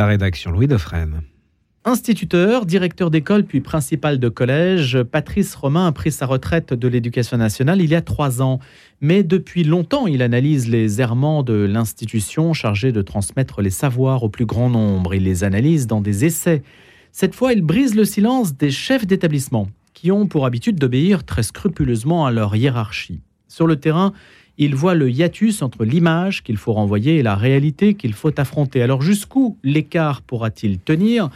La rédaction Louis Dauphren. Instituteur, directeur d'école puis principal de collège, Patrice Romain a pris sa retraite de l'éducation nationale il y a trois ans. Mais depuis longtemps, il analyse les errements de l'institution chargée de transmettre les savoirs au plus grand nombre. Il les analyse dans des essais. Cette fois, il brise le silence des chefs d'établissement qui ont pour habitude d'obéir très scrupuleusement à leur hiérarchie. Sur le terrain, il voit le hiatus entre l'image qu'il faut renvoyer et la réalité qu'il faut affronter. Alors jusqu'où l'écart pourra-t-il tenir?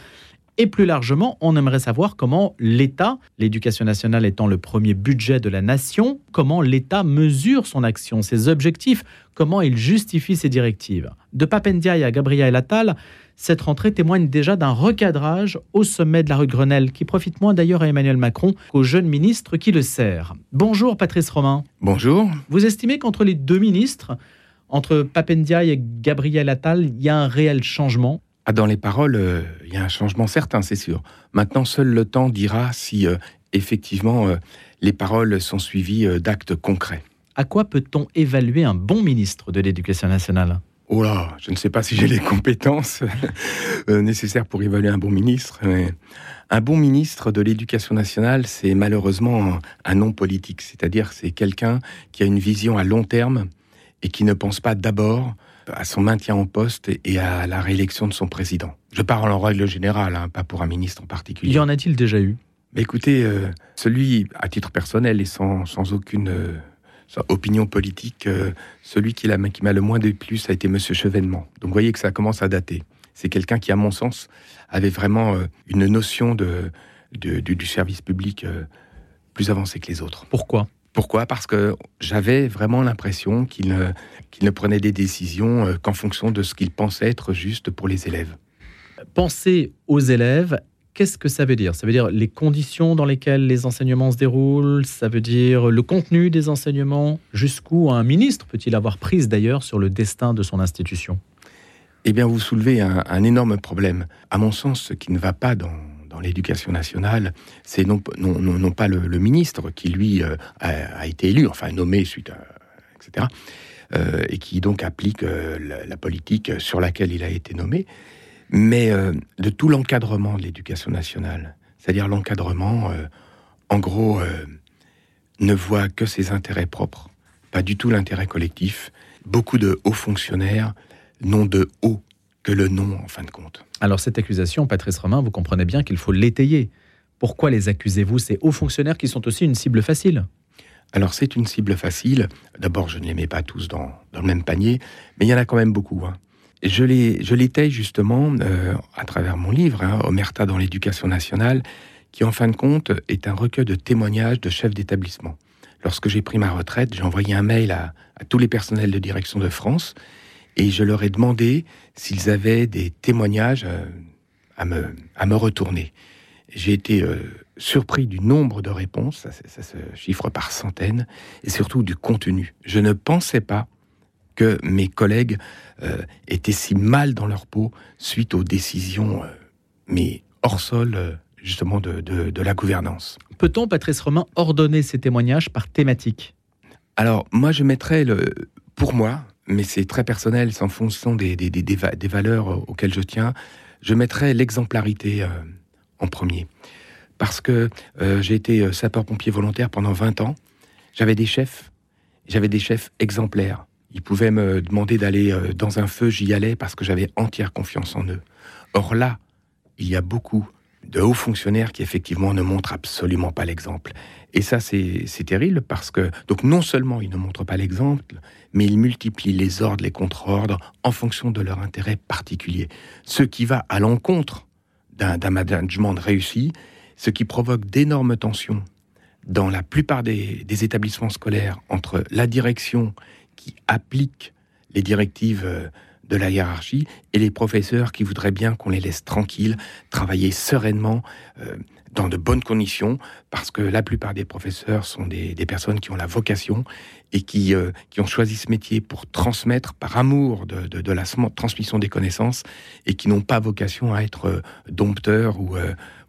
Et plus largement, on aimerait savoir comment l'État, l'éducation nationale étant le premier budget de la nation, comment l'État mesure son action, ses objectifs, comment il justifie ses directives. De Papendiaï à Gabriel Attal, cette rentrée témoigne déjà d'un recadrage au sommet de la rue de Grenelle, qui profite moins d'ailleurs à Emmanuel Macron qu'au jeune ministre qui le sert. Bonjour Patrice Romain. Bonjour. Vous estimez qu'entre les deux ministres, entre Papendiaï et Gabriel Attal, il y a un réel changement? Ah, dans les paroles, euh, il y a un changement certain, c'est sûr. Maintenant, seul le temps dira si euh, effectivement euh, les paroles sont suivies d'actes concrets. À quoi peut-on évaluer un bon ministre de l'Éducation nationale? Oh là, je ne sais pas si j'ai les compétences nécessaires pour évaluer un bon ministre. un bon ministre de l'Éducation nationale, c'est malheureusement un non politique, c'est-à-dire c'est quelqu'un qui a une vision à long terme et qui ne pense pas d'abord à son maintien en poste et à la réélection de son président. Je parle en règle générale, hein, pas pour un ministre en particulier. Y en a-t-il déjà eu? Écoutez, euh, celui, à titre personnel et sans, sans aucune euh, opinion politique, euh, celui qui m'a le moins de plus a été M. Chevènement. Donc vous voyez que ça commence à dater. C'est quelqu'un qui, à mon sens, avait vraiment une notion de, du service public plus avancée que les autres. Pourquoi? Pourquoi? Parce que j'avais vraiment l'impression qu'il ne, ne, prenait des décisions euh, qu'en fonction de ce qu'il pensait être juste pour les élèves. Penser aux élèves, qu'est-ce que ça veut dire? Ça veut dire les conditions dans lesquelles les enseignements se déroulent, ça veut dire le contenu des enseignements, jusqu'où un ministre peut-il avoir prise d'ailleurs sur le destin de son institution? Eh bien, vous soulevez un, un énorme problème. À mon sens, ce qui ne va pas dans, dans l'éducation nationale, c'est non, pas le, ministre qui, lui, euh, a, été élu, enfin nommé suite à. etc. Euh, et qui donc applique euh, la, politique sur laquelle il a été nommé, mais de tout l'encadrement de l'éducation nationale. C'est-à-dire l'encadrement, en gros, ne voit que ses intérêts propres, pas du tout l'intérêt collectif. Beaucoup de hauts fonctionnaires n'ont de haut que le nom, en fin de compte. Alors cette accusation, Patrice Romain, vous comprenez bien qu'il faut l'étayer. Pourquoi les accusez-vous? Ces hauts fonctionnaires qui sont aussi une cible facile alors c'est une cible facile. D'abord, je ne les mets pas tous dans, le même panier, mais il y en a quand même beaucoup. Hein. Je l'étaye justement euh, à travers mon livre, hein, Omerta dans l'éducation nationale, qui en fin de compte est un recueil de témoignages de chefs d'établissement. Lorsque j'ai pris ma retraite, j'ai envoyé un mail à, à tous les personnels de direction de France et je leur ai demandé s'ils avaient des témoignages euh, à me, à me retourner. J'ai été euh, surpris du nombre de réponses, ça, ça, se chiffre par centaines, et surtout du contenu. Je ne pensais pas que mes collègues euh, étaient si mal dans leur peau suite aux décisions, mais hors sol, justement, de, de, de la gouvernance. Peut-on, Patrice Romain, ordonner ces témoignages par thématique? Alors, moi, je mettrais, le, pour moi, mais c'est très personnel, c'est en fonction des, des, des, valeurs auxquelles je tiens. Je mettrais l'exemplarité euh, en premier. Parce que euh, j'ai été euh, sapeur-pompier volontaire pendant 20 ans. J'avais des chefs, j'avais des chefs exemplaires. Ils pouvaient me demander d'aller dans un feu, j'y allais parce que j'avais entière confiance en eux. Or là, il y a beaucoup de hauts fonctionnaires qui effectivement ne montrent absolument pas l'exemple. Et ça, c'est terrible parce que, donc non seulement ils ne montrent pas l'exemple, mais ils multiplient les ordres, les contre-ordres en fonction de leur intérêt particulier. Ce qui va à l'encontre d'un management réussi, ce qui provoque d'énormes tensions dans la plupart des, établissements scolaires entre la direction qui applique les directives euh, de la hiérarchie et les professeurs qui voudraient bien qu'on les laisse tranquilles, travailler sereinement, euh, dans de bonnes conditions, parce que la plupart des professeurs sont des, personnes qui ont la vocation et qui, euh, qui ont choisi ce métier pour transmettre par amour de, la transmission des connaissances et qui n'ont pas vocation à être euh, dompteurs ou,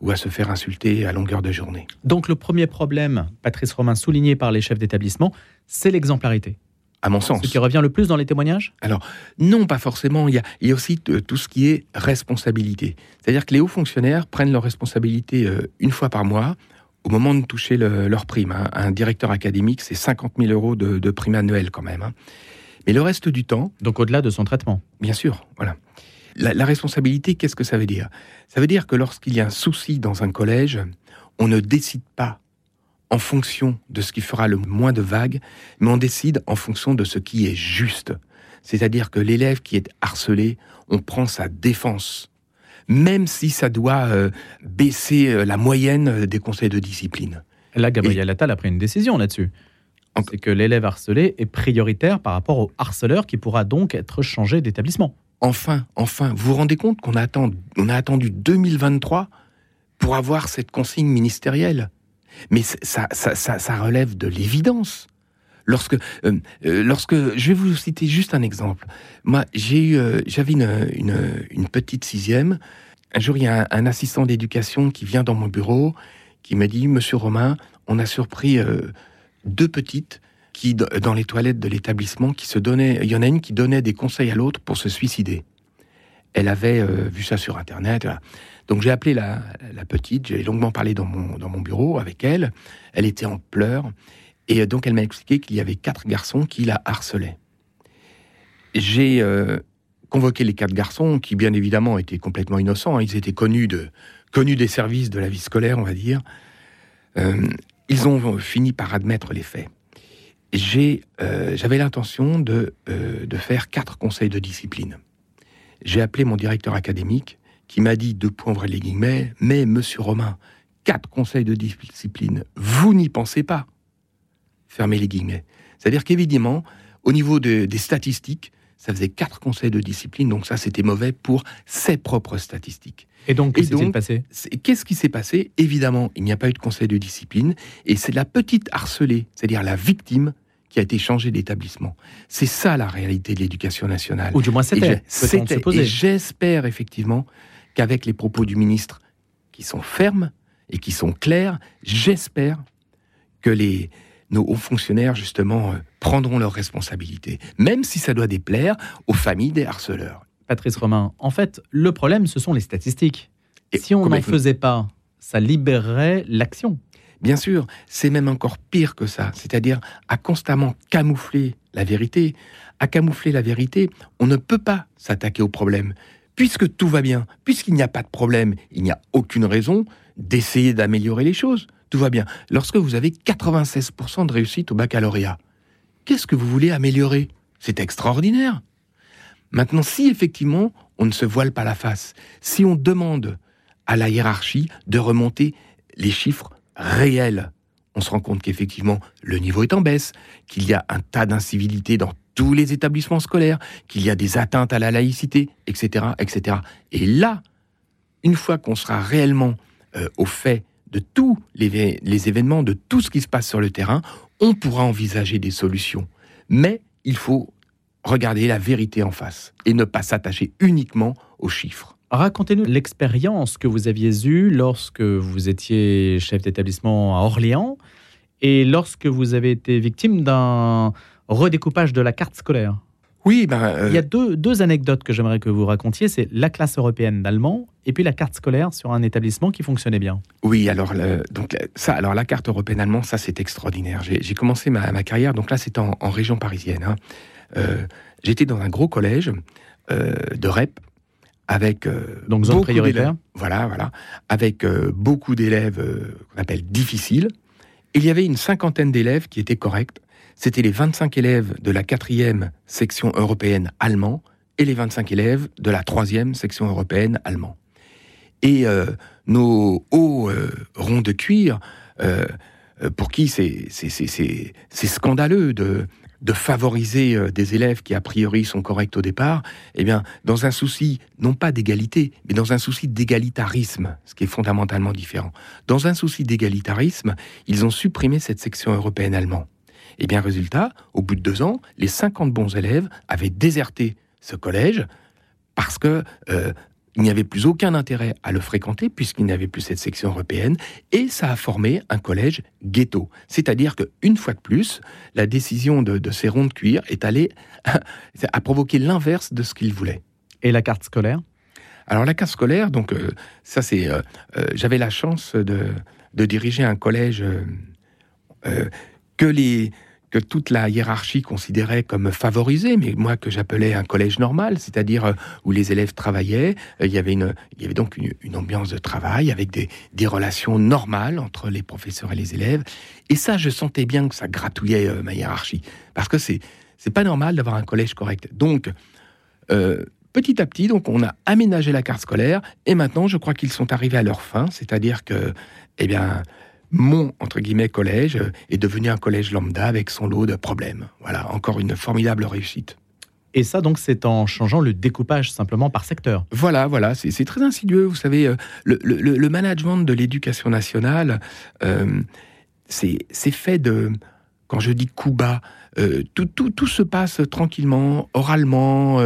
ou à se faire insulter à longueur de journée. Donc le premier problème, Patrice Romain, souligné par les chefs d'établissement, c'est l'exemplarité. À mon sens. Ce qui revient le plus dans les témoignages? Alors, non, pas forcément. Il y a, il y a aussi tout ce qui est responsabilité. C'est-à-dire que les hauts fonctionnaires prennent leurs responsabilités euh, une fois par mois au moment de toucher leur prime. hein. Un directeur académique, c'est 50 000 euros de, de prime annuelle quand même. hein. Mais le reste du temps, Donc au-delà de son traitement. Bien sûr, voilà. La, la responsabilité, qu'est-ce que ça veut dire? Ça veut dire que lorsqu'il y a un souci dans un collège, on ne décide pas en fonction de ce qui fera le moins de vagues, mais on décide en fonction de ce qui est juste. C'est-à-dire que l'élève qui est harcelé, on prend sa défense, même si ça doit euh, baisser euh, la moyenne euh, des conseils de discipline. Là, Gabriel Attal a pris une décision là-dessus. En- C'est que l'élève harcelé est prioritaire par rapport au harceleur qui pourra donc être changé d'établissement. Enfin, enfin, vous vous rendez compte qu'on a, on a attendu 2023 pour avoir cette consigne ministérielle? Mais ça, ça, ça, relève de l'évidence. Lorsque, euh, euh, lorsque, je vais vous citer juste un exemple. Moi, j'ai eu, euh, j'avais une, une, petite sixième. Un jour, il y a un, assistant d'éducation qui vient dans mon bureau, qui me dit, Monsieur Romain, on a surpris deux petites qui, dans les toilettes de l'établissement, qui se donnaient. Il y en a une qui donnait des conseils à l'autre pour se suicider. Elle avait euh, vu ça sur Internet. Donc j'ai appelé la, petite, j'ai longuement parlé dans mon, bureau avec elle. Elle était en pleurs. Et euh, donc elle m'a expliqué qu'il y avait quatre garçons qui la harcelaient. J'ai euh, convoqué les quatre garçons, qui bien évidemment étaient complètement innocents. hein. Ils étaient connus, de, connus des services de la vie scolaire, on va dire. Ils ont fini par admettre les faits. J'avais l'intention de faire quatre conseils de discipline. J'ai appelé mon directeur académique qui m'a dit, deux points les guillemets, mais monsieur Romain, quatre conseils de discipline, vous n'y pensez pas. Fermez les guillemets. C'est-à-dire qu'évidemment, au niveau de- des statistiques, ça faisait quatre conseils de discipline, donc ça c'était mauvais pour ses propres statistiques. Et donc, Et que s'est-il donc- passé? Qu'est-ce qui s'est passé? Évidemment, il n'y a pas eu de conseil de discipline, et c'est la petite harcelée, c'est-à-dire la victime, qui a été changée d'établissement. C'est ça la réalité de l'éducation nationale. Ou du moins c'était, c'était- et j'espère effectivement qu'avec les propos du ministre qui sont fermes et qui sont clairs, j'espère que les, nos hauts fonctionnaires, justement, euh, prendront leurs responsabilités, même si ça doit déplaire aux familles des harceleurs. Patrice Romain, en fait, le problème, ce sont les statistiques. Et si on n'en faisait pas, ça libérerait l'action. Bien sûr, c'est même encore pire que ça, c'est-à-dire à constamment camoufler la vérité. À camoufler la vérité, on ne peut pas s'attaquer au problème. Puisque tout va bien, puisqu'il n'y a pas de problème, il n'y a aucune raison d'essayer d'améliorer les choses. Tout va bien. Lorsque vous avez 96% de réussite au baccalauréat, qu'est-ce que vous voulez améliorer? C'est extraordinaire. Maintenant, si effectivement on ne se voile pas la face, si on demande à la hiérarchie de remonter les chiffres réels, on se rend compte qu'effectivement le niveau est en baisse, qu'il y a un tas d'incivilités dans tous les établissements scolaires, qu'il y a des atteintes à la laïcité, etc., etc. Et là, une fois qu'on sera réellement euh, au fait de tous les événements, de tout ce qui se passe sur le terrain, on pourra envisager des solutions. Mais il faut regarder la vérité en face et ne pas s'attacher uniquement aux chiffres. Racontez-nous l'expérience que vous aviez eue lorsque vous étiez chef d'établissement à Orléans et lorsque vous avez été victime d'un redécoupage de la carte scolaire. Oui, ben, euh, Il y a deux, deux anecdotes que j'aimerais que vous racontiez. C'est la classe européenne d'allemand et puis la carte scolaire sur un établissement qui fonctionnait bien. Oui, alors le- donc ça, alors la carte européenne allemande, ça c'est extraordinaire. J'ai commencé ma, ma carrière, donc là c'était en, en région parisienne. hein. Euh, J'étais dans un gros collège euh, de REP avec euh, Donc zone prioritaire. Voilà, voilà, avec euh, beaucoup d'élèves euh, qu'on appelle difficiles. Il y avait une cinquantaine d'élèves qui étaient corrects. C'était les 25 élèves de la quatrième section européenne allemand et les 25 élèves de la troisième section européenne allemand. Et euh, nos hauts ronds de cuir, pour qui c'est scandaleux de, de favoriser euh, des élèves qui a priori sont corrects au départ, eh bien, dans un souci non pas d'égalité, mais dans un souci d'égalitarisme, ce qui est fondamentalement différent. Dans un souci d'égalitarisme, ils ont supprimé cette section européenne allemande. Eh bien, résultat, au bout de deux ans, les 50 bons élèves avaient déserté ce collège parce que euh, il n'y avait plus aucun intérêt à le fréquenter puisqu'il n'y avait plus cette section européenne et ça a formé un collège ghetto. C'est-à-dire qu'une fois de plus, la décision de, ces ronds de cuir est allée à provoquer l'inverse de ce qu'il voulait. Et la carte scolaire? Alors la carte scolaire, donc euh, ça c'est, euh, euh, j'avais la chance de, de, diriger un collège que les que toute la hiérarchie considérait comme favorisée, mais moi que j'appelais un collège normal, c'est-à-dire euh, où les élèves travaillaient, euh, il y avait, une, il y avait donc une, ambiance de travail avec des, relations normales entre les professeurs et les élèves. Et ça, je sentais bien que ça gratouillait euh, ma hiérarchie, parce que c'est c'est pas normal d'avoir un collège correct. Donc petit à petit, donc on a aménagé la carte scolaire, et maintenant, je crois qu'ils sont arrivés à leur fin, c'est-à-dire que, eh bien, mon entre guillemets collège est devenu un collège lambda avec son lot de problèmes. Voilà, encore une formidable réussite. Et ça, donc, c'est en changeant le découpage simplement par secteur. Voilà, voilà, c'est très insidieux. Vous savez, euh, le, management de l'éducation nationale, euh, c'est fait de, quand je dis coup bas, euh, tout, tout, tout, se passe tranquillement, oralement,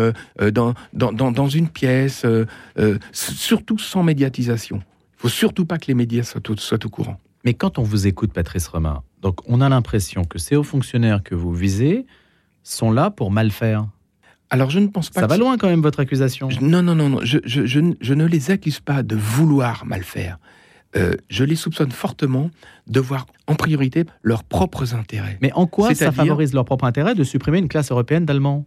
dans, dans, dans, une pièce, surtout sans médiatisation. Il faut surtout pas que les médias soient, soient au courant. Mais quand on vous écoute, Patrice Romain, donc on a l'impression que ces hauts fonctionnaires que vous visez sont là pour mal faire. Alors je ne pense pas. Ça va loin quand même votre accusation. non, non, non, non. Je, je, je, ne les accuse pas de vouloir mal faire. Euh, je les soupçonne fortement de voir en priorité leurs propres intérêts. Mais en quoi ça favorise leur propre intérêt de supprimer une classe européenne d'allemand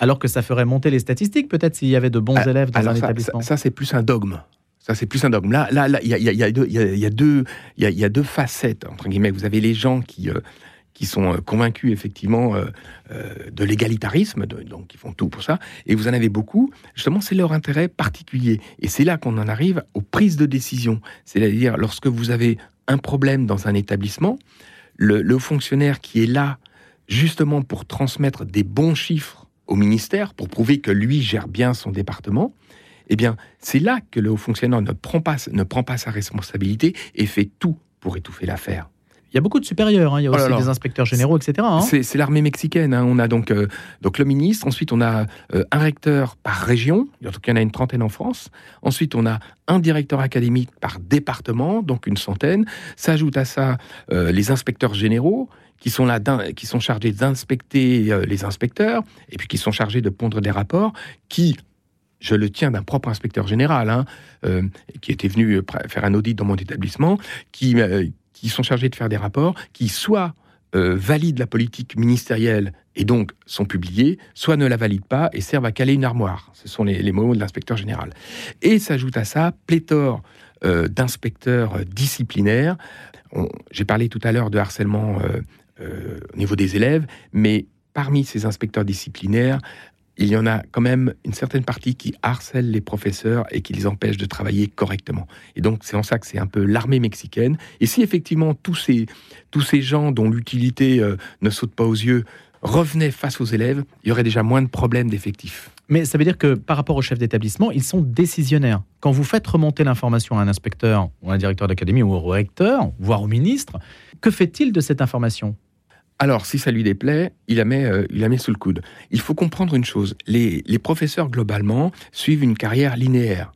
alors que ça ferait monter les statistiques, peut-être s'il y avait de bons élèves dans un établissement. ça c'est plus un dogme. Ça, c'est plus un dogme. Là, il y a, deux, facettes entre guillemets. Vous avez les gens qui euh, sont euh, convaincus effectivement euh, de l'égalitarisme, donc qui font tout pour ça, et vous en avez beaucoup. Justement, c'est leur intérêt particulier, et c'est là qu'on en arrive aux prises de décision. C'est-à-dire lorsque vous avez un problème dans un établissement, le fonctionnaire qui est là justement pour transmettre des bons chiffres au ministère, pour prouver que lui gère bien son département, eh bien, c'est là que le haut fonctionnaire ne prend pas, ne prend pas sa responsabilité et fait tout pour étouffer l'affaire. Il y a beaucoup de supérieurs, hein. il y a oh aussi des inspecteurs généraux, etc. Hein. C'est l'armée mexicaine. Hein. On a donc, euh, donc le ministre, ensuite on a euh, un recteur par région, en tout cas il y en a une trentaine en France. Ensuite on a un directeur académique par département, donc une centaine. S'ajoute à ça euh, les inspecteurs généraux, qui sont là, qui sont chargés d'inspecter les inspecteurs, et puis qui sont chargés de pondre des rapports, qui je le tiens d'un propre inspecteur général, hein, euh, qui était venu faire un audit dans mon établissement, qui, euh, qui sont chargés de faire des rapports qui soit euh, valident la politique ministérielle et donc sont publiés, soit ne la valident pas et servent à caler une armoire. Ce sont les, mots de l'inspecteur général. Et s'ajoute à ça pléthore d'inspecteurs disciplinaires. J'ai parlé tout à l'heure de harcèlement au niveau des élèves, mais parmi ces inspecteurs disciplinaires, il y en a quand même une certaine partie qui harcèle les professeurs et qui les empêche de travailler correctement. Et donc, c'est en ça que c'est un peu l'armée mexicaine. Et si effectivement tous ces, tous ces gens dont l'utilité euh, ne saute pas aux yeux revenaient face aux élèves, il y aurait déjà moins de problèmes d'effectifs. Mais ça veut dire que par rapport aux chefs d'établissement, ils sont décisionnaires. Quand vous faites remonter l'information à un inspecteur ou à un directeur d'académie ou au recteur, voire au ministre, que fait-il de cette information? Alors, si ça lui déplaît, il la met, euh, il la met sous le coude. Il faut comprendre une chose les, professeurs, globalement, suivent une carrière linéaire.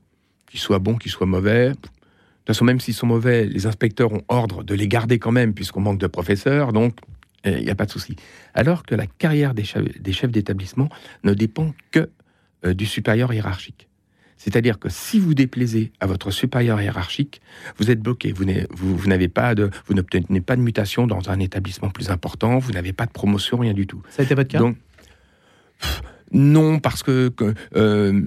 Qu'ils soient bons, qu'ils soient mauvais. De toute façon, même s'ils sont mauvais, les inspecteurs ont ordre de les garder quand même, puisqu'on manque de professeurs, donc il n'y a pas de souci. Alors que la carrière des chefs d'établissement ne dépend que euh, du supérieur hiérarchique. C'est-à-dire que si vous déplaisez à votre supérieur hiérarchique, vous êtes bloqué. Vous n'avez pas de, vous n'obtenez pas de mutation dans un établissement plus important. Vous n'avez pas de promotion, rien du tout. Ça a été votre cas? Non, parce que, euh,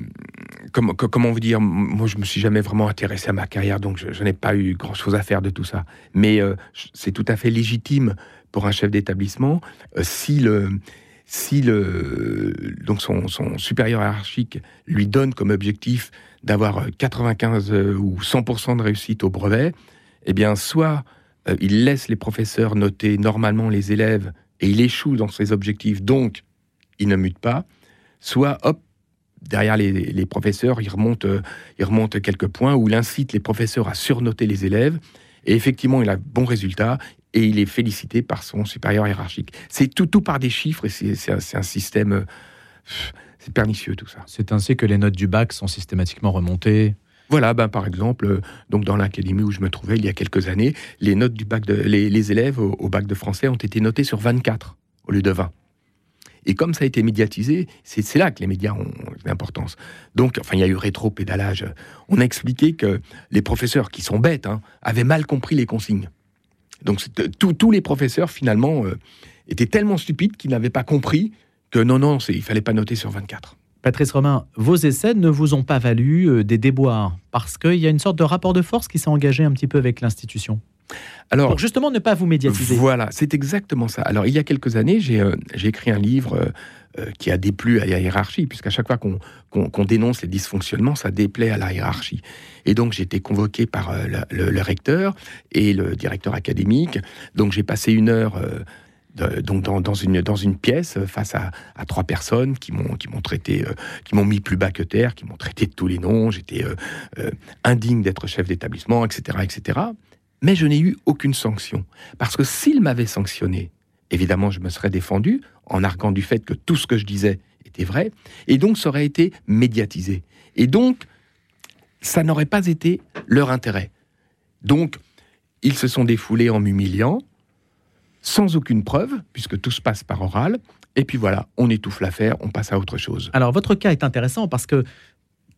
comment vous dire, moi je me suis jamais vraiment intéressé à ma carrière, donc je, n'ai pas eu grand-chose à faire de tout ça. Mais euh, c'est tout à fait légitime pour un chef d'établissement euh, si le si le, donc son, supérieur hiérarchique lui donne comme objectif d'avoir 95 euh, ou 100% de réussite au brevet, eh bien, soit euh, il laisse les professeurs noter normalement les élèves et il échoue dans ses objectifs, donc il ne mute pas, soit hop, derrière les, professeurs, il remonte, euh, il remonte quelques points où il incite les professeurs à surnoter les élèves. Et effectivement, il a bon résultat et il est félicité par son supérieur hiérarchique. C'est tout, tout par des chiffres et c'est un, système. C'est pernicieux tout ça. C'est ainsi que les notes du bac sont systématiquement remontées. Voilà, ben, par exemple, euh, donc dans l'académie où je me trouvais il y a quelques années, les notes du bac de, les, élèves au, bac de français ont été notés sur 24 au lieu de 20. Et comme ça a été médiatisé, c'est là que les médias ont l'importance. Donc, enfin, il y a eu rétro-pédalage. On a expliqué que les professeurs, qui sont bêtes, hein, avaient mal compris les consignes. Donc, tous les professeurs, finalement, euh, étaient tellement stupides qu'ils n'avaient pas compris que non, non, il fallait pas noter sur 24. Patrice Romain, vos essais ne vous ont pas valu euh, des déboires, parce qu'il y a une sorte de rapport de force qui s'est engagé un petit peu avec l'institution. Alors, pour justement ne pas vous médiatiser. Voilà, c'est exactement ça. Alors, il y a quelques années, j'ai euh, écrit un livre qui a déplu à la hiérarchie, puisqu'à chaque fois qu'on dénonce les dysfonctionnements, ça déplaît à la hiérarchie. Et donc, j'ai été convoqué par le, recteur et le directeur académique. Donc, j'ai passé une heure donc dans, une, dans une pièce euh, face à, trois personnes qui m'ont qui m'ont traité, euh, qui m'ont mis plus bas que terre, qui m'ont traité de tous les noms. J'étais euh, indigne d'être chef d'établissement, etc., etc. Mais je n'ai eu aucune sanction parce que s'il m'avait sanctionné, évidemment, je me serais défendu en arguant du fait que tout ce que je disais était vrai, et donc ça aurait été médiatisé. Et donc, ça n'aurait pas été leur intérêt. Donc, ils se sont défoulés en m'humiliant, sans aucune preuve, puisque tout se passe par oral. Et puis voilà, on étouffe l'affaire, on passe à autre chose. Alors votre cas est intéressant parce que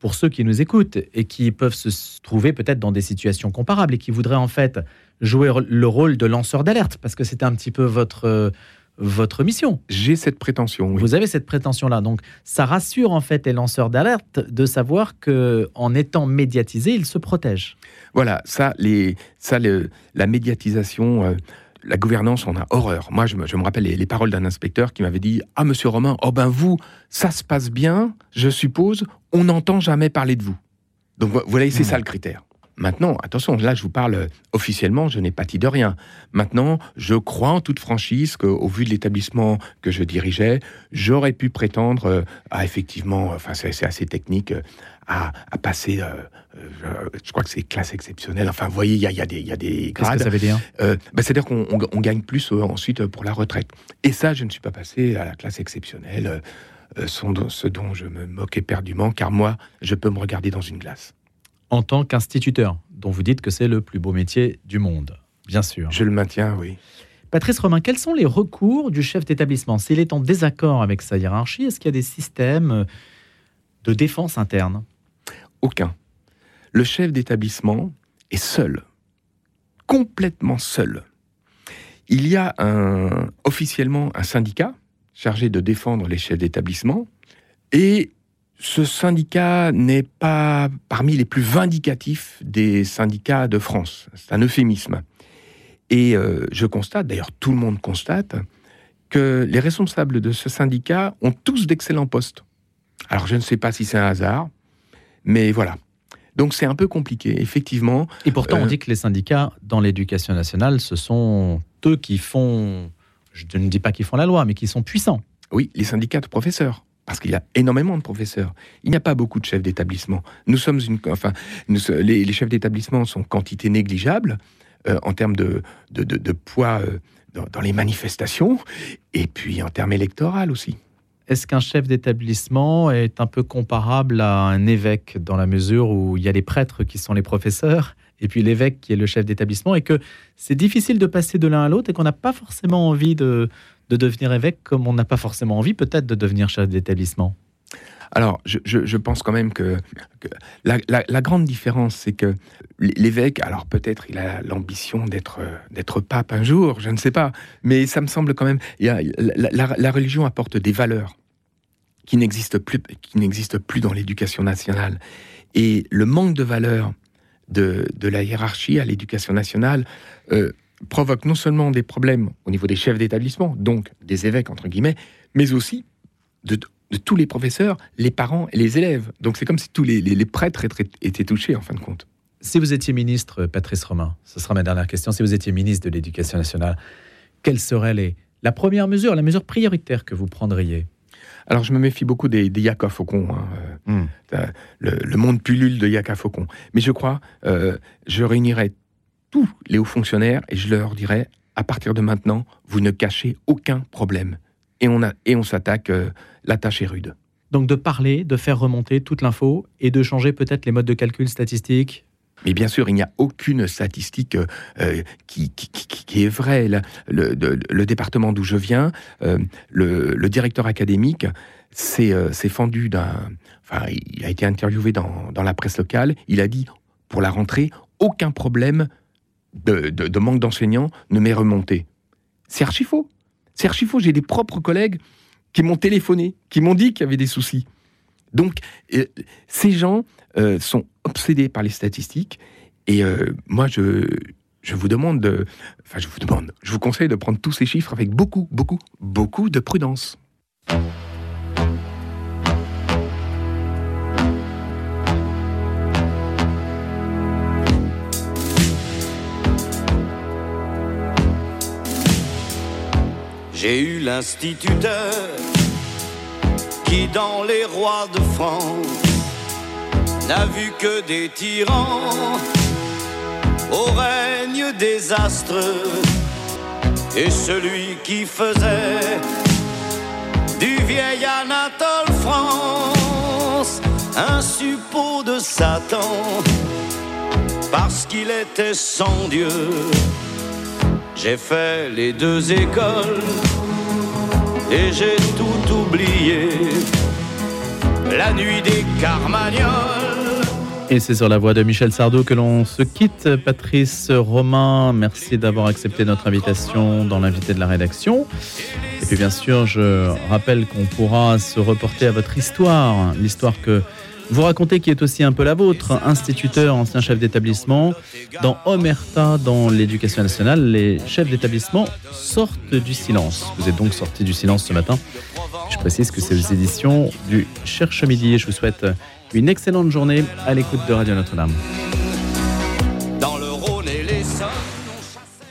pour ceux qui nous écoutent et qui peuvent se trouver peut-être dans des situations comparables et qui voudraient en fait jouer le rôle de lanceur d'alerte, parce que c'était un petit peu votre, votre mission. J'ai cette prétention. Vous avez cette prétention-là. Donc ça rassure en fait les lanceurs d'alerte de savoir que en étant médiatisés, ils se protègent. Voilà, ça, les, ça la médiatisation... Euh, la gouvernance, on a horreur. Moi, je me, rappelle les, paroles d'un inspecteur qui m'avait dit Ah, monsieur Romain, oh ben vous, ça se passe bien, je suppose, on n'entend jamais parler de vous. Donc, voilà, c'est hmm. ça le critère. Maintenant, attention, là je vous parle officiellement, je n'ai pas dit de rien. Maintenant, je crois en toute franchise qu'au vu de l'établissement que je dirigeais, j'aurais pu prétendre euh, à effectivement, enfin c'est assez technique, euh, à, passer, euh, je crois que c'est classe exceptionnelle. Enfin, vous voyez, il y a, des, y a des grades. Qu'est-ce que ça veut dire? Bah, C'est-à-dire qu'on gagne plus ensuite pour la retraite. Et ça, je ne suis pas passé à la classe exceptionnelle, ce dont je me moque éperdument, car moi, je peux me regarder dans une glace en tant qu'instituteur, dont vous dites que c'est le plus beau métier du monde, bien sûr. Je le maintiens, oui. Patrice Romain, quels sont les recours du chef d'établissement? S'il est en désaccord avec sa hiérarchie, est-ce qu'il y a des systèmes de défense interne? Aucun. Le chef d'établissement est seul, complètement seul. Il y a officiellement un syndicat chargé de défendre les chefs d'établissement et ce syndicat n'est pas parmi les plus vindicatifs des syndicats de France. C'est un euphémisme. Et euh, je constate, d'ailleurs tout le monde constate, que les responsables de ce syndicat ont tous d'excellents postes. Alors je ne sais pas si c'est un hasard, mais voilà. Donc c'est un peu compliqué, effectivement. Et pourtant, on euh, dit que les syndicats dans l'éducation nationale, ce sont eux qui font, je ne dis pas qu'ils font la loi, mais qui sont puissants. Oui, les syndicats de professeurs parce qu'il y a énormément de professeurs. Il n'y a pas beaucoup de chefs d'établissement. Nous sommes une, enfin, les, chefs d'établissement sont quantité négligeable euh, en termes de, de, poids euh, dans, les manifestations et puis en termes électoraux aussi. Est-ce qu'un chef d'établissement est un peu comparable à un évêque dans la mesure où il y a les prêtres qui sont les professeurs et puis l'évêque qui est le chef d'établissement et que c'est difficile de passer de l'un à l'autre et qu'on n'a pas forcément envie de, de devenir évêque comme on n'a pas forcément envie peut-être de devenir chef d'établissement? Alors, je, pense quand même que, la, grande différence, c'est que l'évêque, alors peut-être il a l'ambition d'être d'être pape un jour, je ne sais pas, mais ça me semble quand même, la, religion apporte des valeurs qui n'existent plus, qui n'existent plus dans l'éducation nationale, et le manque de valeurs de, la hiérarchie à l'éducation nationale euh, provoque non seulement des problèmes au niveau des chefs d'établissement, donc des évêques entre guillemets, mais aussi de, tous les professeurs, les parents et les élèves. Donc c'est comme si tous les, prêtres étaient, touchés en fin de compte. Si vous étiez ministre, Patrice Romain, ce sera ma dernière question, si vous étiez ministre de l'Éducation nationale, quelle serait les, la première mesure, la mesure prioritaire que vous prendriez? Alors, je me méfie beaucoup des, des Yaka Faucon, hein, euh, hmm. le, monde pullule de Yaka Faucon. Mais je crois, euh, je réunirai tous les hauts fonctionnaires et je leur dirai à partir de maintenant, vous ne cachez aucun problème. Et on, a, et on s'attaque, euh, la tâche est rude. Donc de parler, de faire remonter toute l'info et de changer peut-être les modes de calcul statistiques mais bien sûr, il n'y a aucune statistique euh, qui, est vraie. Le, département d'où je viens, euh, le, directeur académique s'est euh, fendu d'un... Enfin, il a été interviewé dans, la presse locale. Il a dit, pour la rentrée, aucun problème de, manque d'enseignants ne m'est remonté. C'est archi faux. C'est archi. J'ai des propres collègues qui m'ont téléphoné, qui m'ont dit qu'il y avait des soucis. Donc, ces gens sont obsédé par les statistiques. Et euh, moi, je, je vous demande, de, enfin, je vous demande, je vous conseille de prendre tous ces chiffres avec beaucoup, beaucoup, beaucoup de prudence. J'ai eu l'instituteur qui, dans les rois de France, n'a vu que des tyrans au règne désastreux et celui qui faisait du vieil Anatole France un suppôt de Satan parce qu'il était sans Dieu. J'ai fait les deux écoles et j'ai tout oublié. La nuit des Carmagnols et c'est sur la voie de Michel Sardou que l'on se quitte. Patrice Romain, merci d'avoir accepté notre invitation dans l'invité de la rédaction. Et puis bien sûr, je rappelle qu'on pourra se reporter à votre histoire, l'histoire que vous racontez qui est aussi un peu la vôtre, instituteur, ancien chef d'établissement. Dans Omerta, dans l'éducation nationale, les chefs d'établissement sortent du silence. Vous êtes donc sorti du silence ce matin. Je précise que c'est aux éditions du Cherche Midi. Je vous souhaite une excellente journée à l'écoute de Radio Notre-Dame.